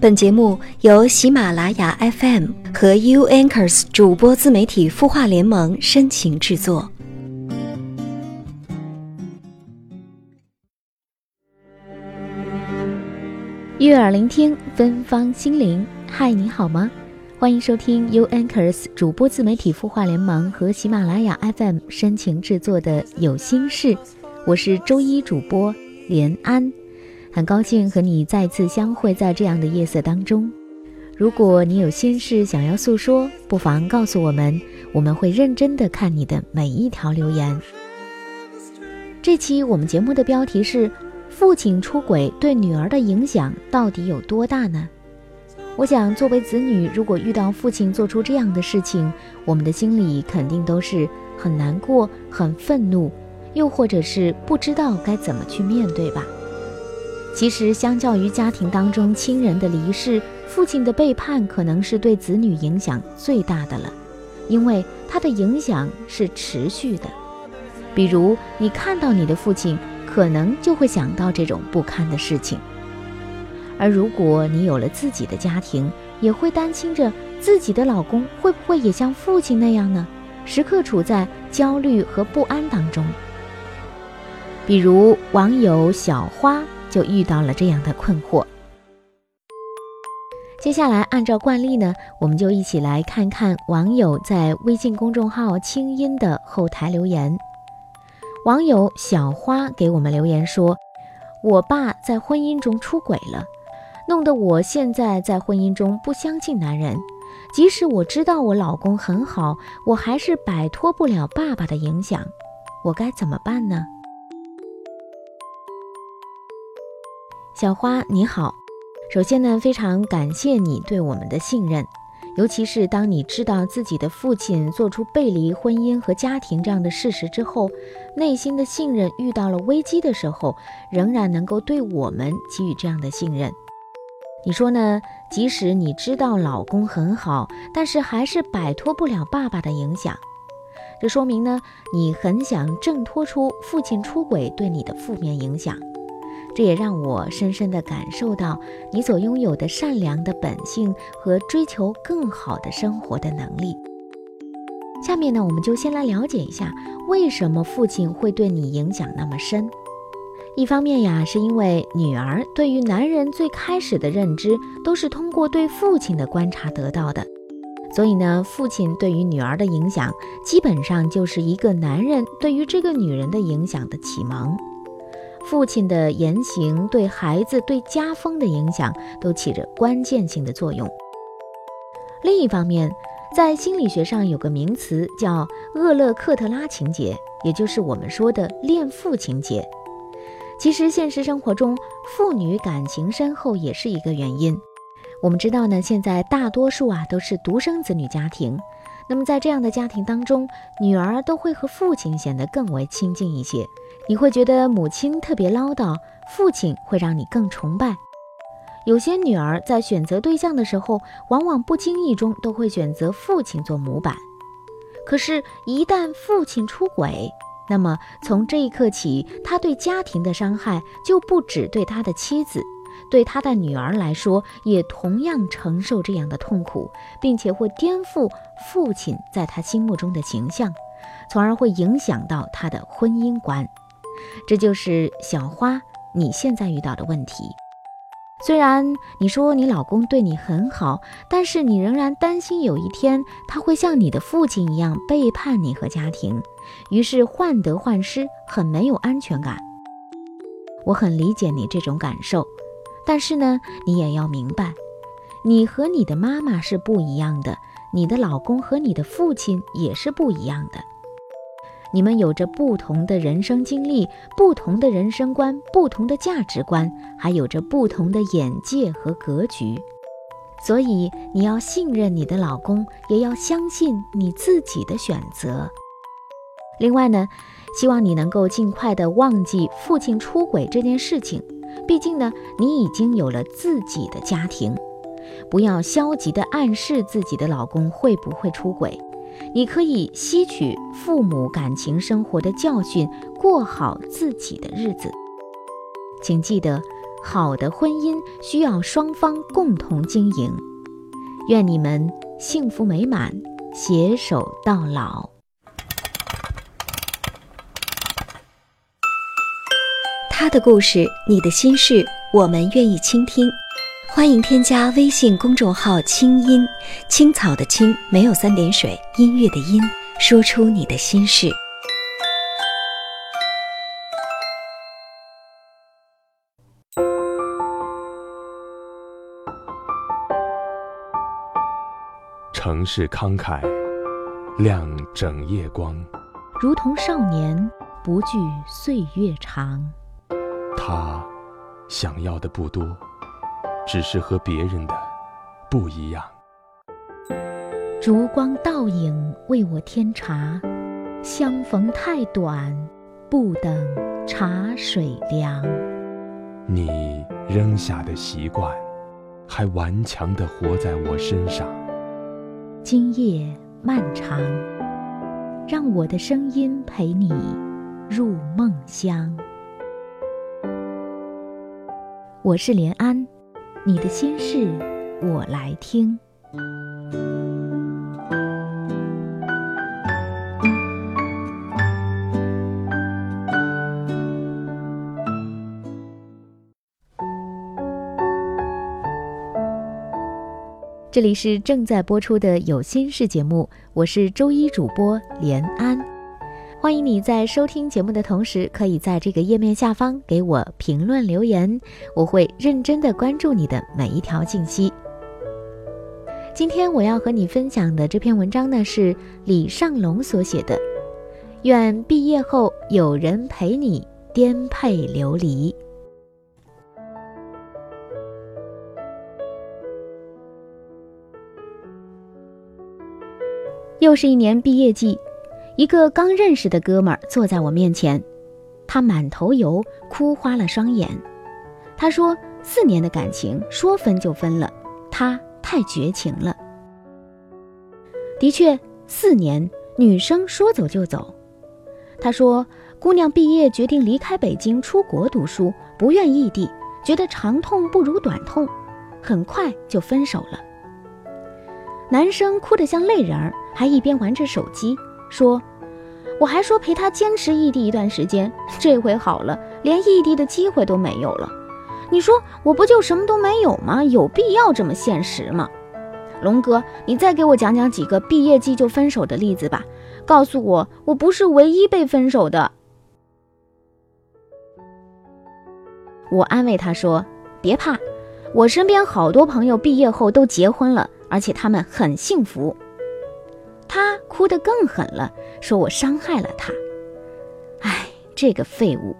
本节目由喜马拉雅 FM 和 U Anchors 主播自媒体孵化联盟深情制作。悦耳聆听，芬芳心灵。嗨，你好吗？欢迎收听 U Anchors 主播自媒体孵化联盟和喜马拉雅 FM 深情制作的《有心事》，我是周一主播连安。很高兴和你再次相会在这样的夜色当中。如果你有心事想要诉说，不妨告诉我们，我们会认真的看你的每一条留言。这期我们节目的标题是：父亲出轨对女儿的影响到底有多大呢？我想，作为子女，如果遇到父亲做出这样的事情，我们的心里肯定都是很难过、很愤怒，又或者是不知道该怎么去面对吧。其实，相较于家庭当中亲人的离世，父亲的背叛可能是对子女影响最大的了，因为他的影响是持续的。比如，你看到你的父亲，可能就会想到这种不堪的事情；而如果你有了自己的家庭，也会担心着自己的老公会不会也像父亲那样呢？时刻处在焦虑和不安当中。比如，网友小花。就遇到了这样的困惑。接下来，按照惯例呢，我们就一起来看看网友在微信公众号“清音”的后台留言。网友小花给我们留言说：“我爸在婚姻中出轨了，弄得我现在在婚姻中不相信男人。即使我知道我老公很好，我还是摆脱不了爸爸的影响。我该怎么办呢？”小花你好，首先呢，非常感谢你对我们的信任，尤其是当你知道自己的父亲做出背离婚姻和家庭这样的事实之后，内心的信任遇到了危机的时候，仍然能够对我们给予这样的信任。你说呢？即使你知道老公很好，但是还是摆脱不了爸爸的影响，这说明呢，你很想挣脱出父亲出轨对你的负面影响。这也让我深深地感受到你所拥有的善良的本性和追求更好的生活的能力。下面呢，我们就先来了解一下为什么父亲会对你影响那么深。一方面呀，是因为女儿对于男人最开始的认知都是通过对父亲的观察得到的，所以呢，父亲对于女儿的影响基本上就是一个男人对于这个女人的影响的启蒙。父亲的言行对孩子、对家风的影响都起着关键性的作用。另一方面，在心理学上有个名词叫厄勒克特拉情节，也就是我们说的恋父情节。其实现实生活中，父女感情深厚也是一个原因。我们知道呢，现在大多数啊都是独生子女家庭，那么在这样的家庭当中，女儿都会和父亲显得更为亲近一些。你会觉得母亲特别唠叨，父亲会让你更崇拜。有些女儿在选择对象的时候，往往不经意中都会选择父亲做模板。可是，一旦父亲出轨，那么从这一刻起，他对家庭的伤害就不止对他的妻子，对他的女儿来说，也同样承受这样的痛苦，并且会颠覆父亲在他心目中的形象，从而会影响到他的婚姻观。这就是小花你现在遇到的问题。虽然你说你老公对你很好，但是你仍然担心有一天他会像你的父亲一样背叛你和家庭，于是患得患失，很没有安全感。我很理解你这种感受，但是呢，你也要明白，你和你的妈妈是不一样的，你的老公和你的父亲也是不一样的。你们有着不同的人生经历、不同的人生观、不同的价值观，还有着不同的眼界和格局，所以你要信任你的老公，也要相信你自己的选择。另外呢，希望你能够尽快的忘记父亲出轨这件事情，毕竟呢，你已经有了自己的家庭，不要消极的暗示自己的老公会不会出轨。你可以吸取父母感情生活的教训，过好自己的日子。请记得，好的婚姻需要双方共同经营。愿你们幸福美满，携手到老。他的故事，你的心事，我们愿意倾听。欢迎添加微信公众号“清音青草”的青没有三点水，音乐的音，说出你的心事。城市慷慨，亮整夜光，如同少年不惧岁月长。他想要的不多，只是和别人的不一样。烛光倒影为我添茶，相逢太短，不等茶水凉。你扔下的习惯，还顽强地活在我身上。今夜漫长，让我的声音陪你入梦乡。我是连安，你的心事我来听。这里是正在播出的有心事节目，我是周一主播连安，欢迎你在收听节目的同时，可以在这个页面下方给我评论留言，我会认真的关注你的每一条信息。今天我要和你分享的这篇文章呢，是李尚龙所写的，《愿毕业后有人陪你颠沛流离》。又是一年毕业季，一个刚认识的哥们儿坐在我面前，他满头油，哭花了双眼。他说：“四年的感情说分就分了，他太绝情了。”的确，四年女生说走就走。他说：“姑娘毕业决定离开北京出国读书，不愿异地，觉得长痛不如短痛，很快就分手了。”男生哭得像泪人儿，还一边玩着手机，说：“我还说陪他坚持异地一段时间，这回好了，连异地的机会都没有了。你说我不就什么都没有吗？有必要这么现实吗？”龙哥，你再给我讲讲几个毕业季就分手的例子吧，告诉我我不是唯一被分手的。我安慰他说：“别怕，我身边好多朋友毕业后都结婚了。”而且他们很幸福，他哭得更狠了，说我伤害了他。唉，这个废物。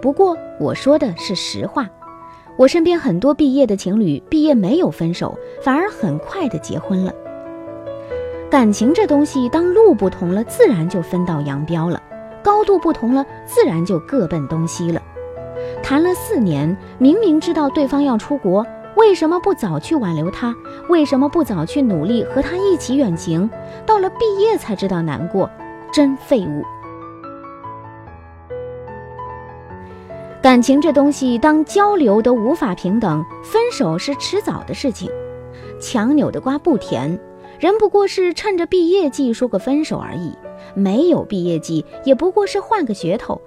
不过我说的是实话，我身边很多毕业的情侣，毕业没有分手，反而很快的结婚了。感情这东西，当路不同了，自然就分道扬镳了；高度不同了，自然就各奔东西了。谈了四年，明明知道对方要出国，为什么不早去挽留他？为什么不早去努力和他一起远行？到了毕业才知道难过，真废物！感情这东西，当交流都无法平等，分手是迟早的事情。强扭的瓜不甜，人不过是趁着毕业季说个分手而已，没有毕业季也不过是换个噱头，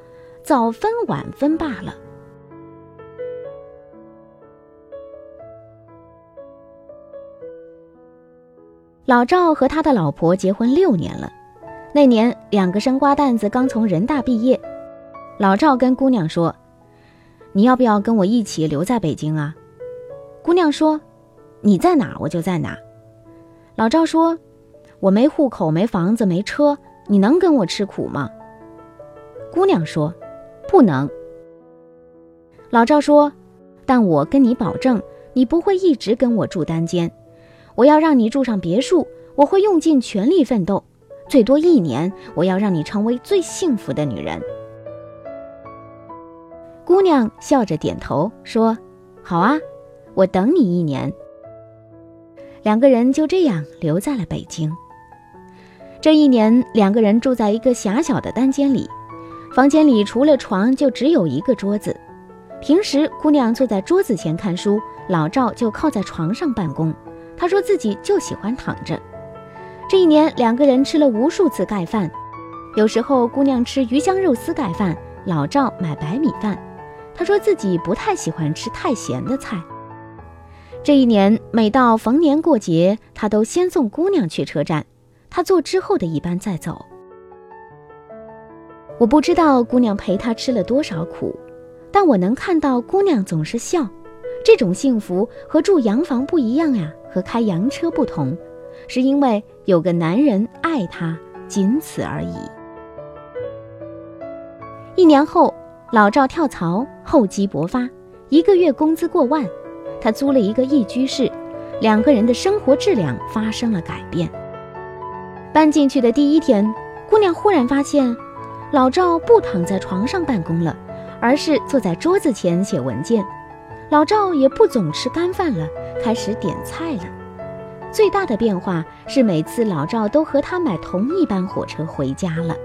早分晚分罢了。老赵和他的老婆结婚六年了，那年两个生瓜蛋子刚从人大毕业。老赵跟姑娘说：“你要不要跟我一起留在北京啊？”姑娘说：“你在哪我就在哪。”老赵说：“我没户口、没房子、没车，你能跟我吃苦吗？”姑娘说：“不能。”老赵说：“但我跟你保证，你不会一直跟我住单间。”我要让你住上别墅，我会用尽全力奋斗，最多一年，我要让你成为最幸福的女人。姑娘笑着点头说：“好啊，我等你一年。”两个人就这样留在了北京。这一年，两个人住在一个狭小的单间里，房间里除了床就只有一个桌子。平时姑娘坐在桌子前看书，老赵就靠在床上办公。他说自己就喜欢躺着。这一年，两个人吃了无数次盖饭。有时候姑娘吃鱼香肉丝盖饭，老赵买白米饭。他说自己不太喜欢吃太咸的菜。这一年，每到逢年过节，他都先送姑娘去车站，他坐之后的一班再走。我不知道姑娘陪他吃了多少苦，但我能看到姑娘总是笑。这种幸福和住洋房不一样呀，和开洋车不同，是因为有个男人爱她，仅此而已。一年后，老赵跳槽，厚积薄发，一个月工资过万。他租了一个一居室，两个人的生活质量发生了改变。搬进去的第一天，姑娘忽然发现，老赵不躺在床上办公了，而是坐在桌子前写文件。老赵也不总吃干饭了，开始点菜了。最大的变化是，每次老赵都和他买同一班火车回家了。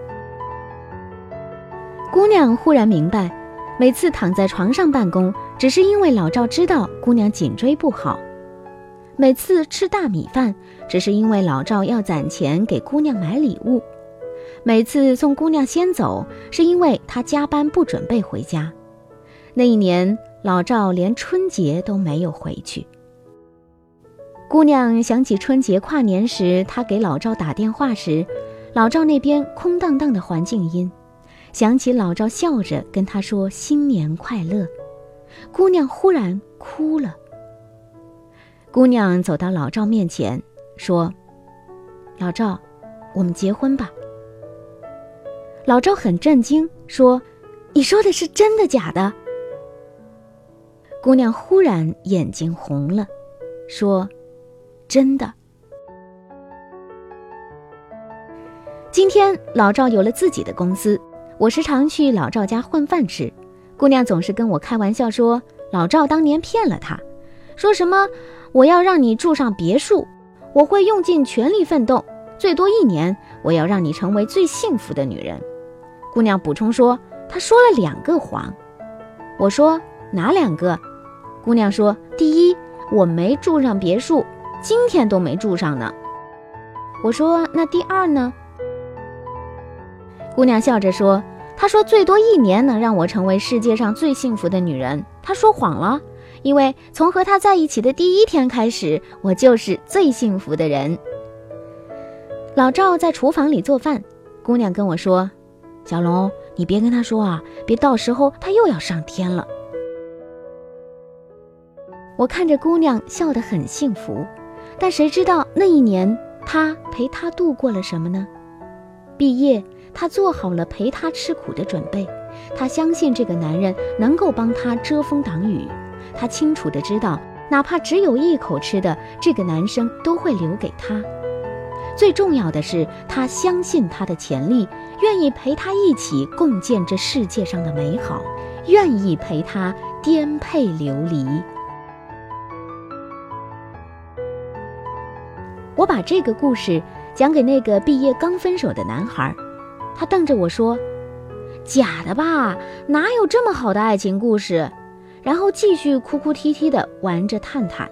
姑娘忽然明白，每次躺在床上办公，只是因为老赵知道姑娘颈椎不好；每次吃大米饭，只是因为老赵要攒钱给姑娘买礼物；每次送姑娘先走，是因为他加班不准备回家。那一年，老赵连春节都没有回去。姑娘想起春节跨年时，她给老赵打电话时，老赵那边空荡荡的环境音。想起老赵笑着跟他说“新年快乐”，姑娘忽然哭了。姑娘走到老赵面前说：“老赵，我们结婚吧。”老赵很震惊，说：“你说的是真的假的？”姑娘忽然眼睛红了，说：“真的。”今天老赵有了自己的公司。我时常去老赵家混饭吃，姑娘总是跟我开玩笑说，老赵当年骗了她，说什么我要让你住上别墅，我会用尽全力奋斗，最多一年，我要让你成为最幸福的女人。姑娘补充说，他说了两个谎。我说哪两个？姑娘说，第一，我没住上别墅，今天都没住上呢。我说那第二呢？姑娘笑着说：“他说最多一年能让我成为世界上最幸福的女人。他说谎了，因为从和他在一起的第一天开始，我就是最幸福的人。”老赵在厨房里做饭，姑娘跟我说：“小龙，你别跟他说啊，别到时候他又要上天了。”我看着姑娘笑得很幸福，但谁知道那一年他陪她度过了什么呢？毕业。她做好了陪他吃苦的准备，她相信这个男人能够帮她遮风挡雨。她清楚的知道，哪怕只有一口吃的，这个男生都会留给她。最重要的是，她相信他的潜力，愿意陪他一起共建这世界上的美好，愿意陪他颠沛流离。我把这个故事讲给那个毕业刚分手的男孩。他瞪着我说：“假的吧，哪有这么好的爱情故事？”然后继续哭哭啼啼的玩着探探。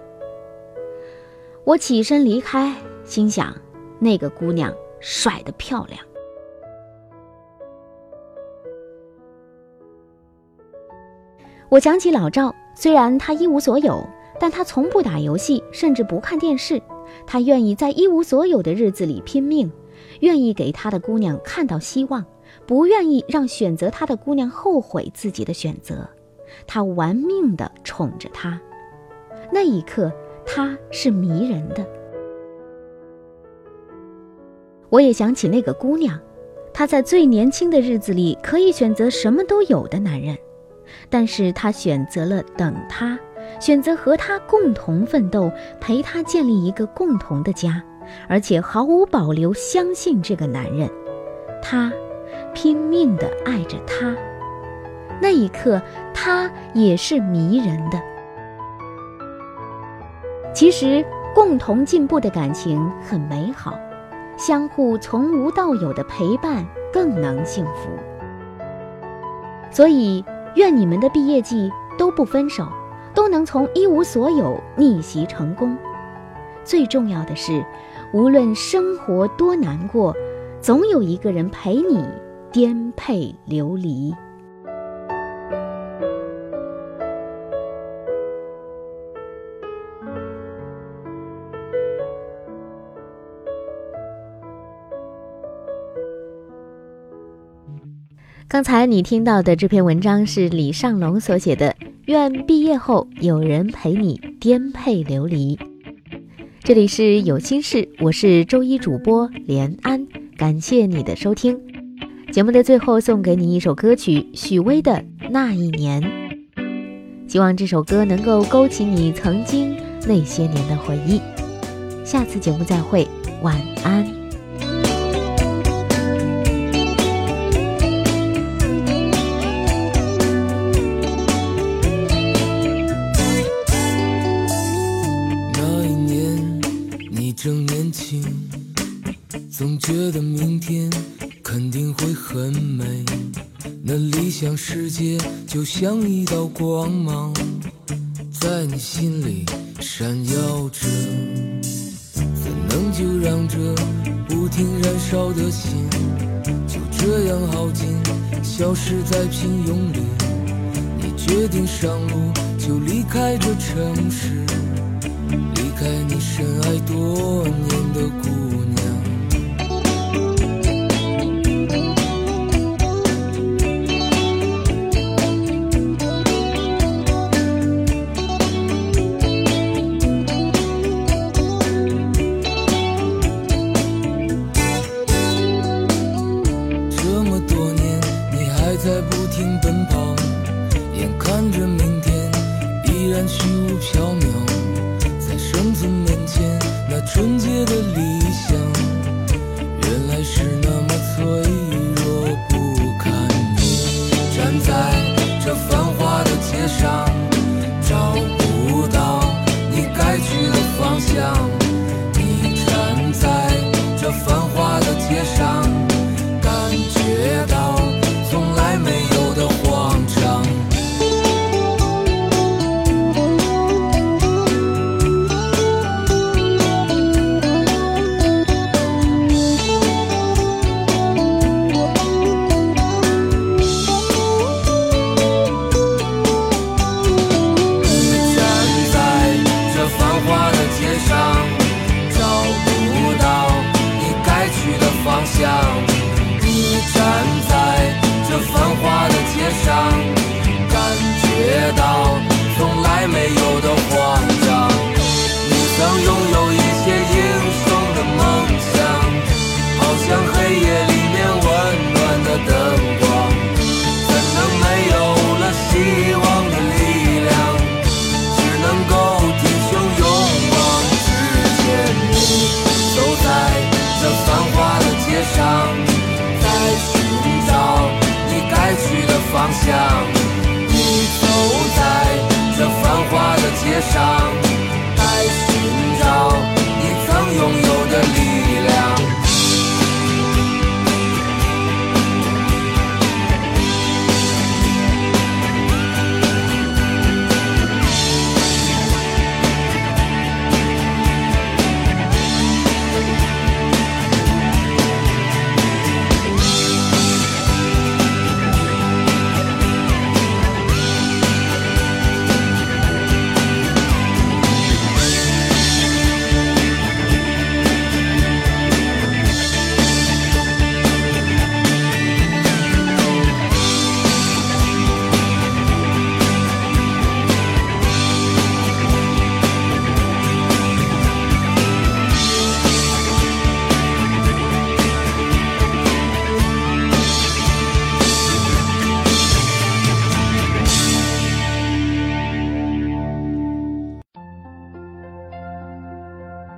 我起身离开，心想：那个姑娘帅得漂亮。我想起老赵，虽然他一无所有，但他从不打游戏，甚至不看电视。他愿意在一无所有的日子里拼命。愿意给他的姑娘看到希望，不愿意让选择他的姑娘后悔自己的选择。他玩命地宠着她，那一刻他是迷人的。我也想起那个姑娘，她在最年轻的日子里可以选择什么都有的男人，但是她选择了等他，选择和他共同奋斗，陪他建立一个共同的家。而且毫无保留相信这个男人，他拼命地爱着她。那一刻，他也是迷人的。其实，共同进步的感情很美好，相互从无到有的陪伴更能幸福。所以，愿你们的毕业季都不分手，都能从一无所有逆袭成功。最重要的是，无论生活多难过，总有一个人陪你颠沛流离。刚才你听到的这篇文章是李尚龙所写的，《愿毕业后有人陪你颠沛流离》。这里是有心事，我是周一主播连安，感谢你的收听。节目的最后送给你一首歌曲，许巍的《那一年》，希望这首歌能够勾起你曾经那些年的回忆。下次节目再会，晚安。界就像一道光芒，在你心里闪耀着。怎能就让这不停燃烧的心就这样耗尽，消失在平庸里？你决定上路，就离开这城市，离开你深爱多年的故虚无缥缈在生存面前那纯洁的理想原来是那么脆弱不堪。站在这繁华的街上上。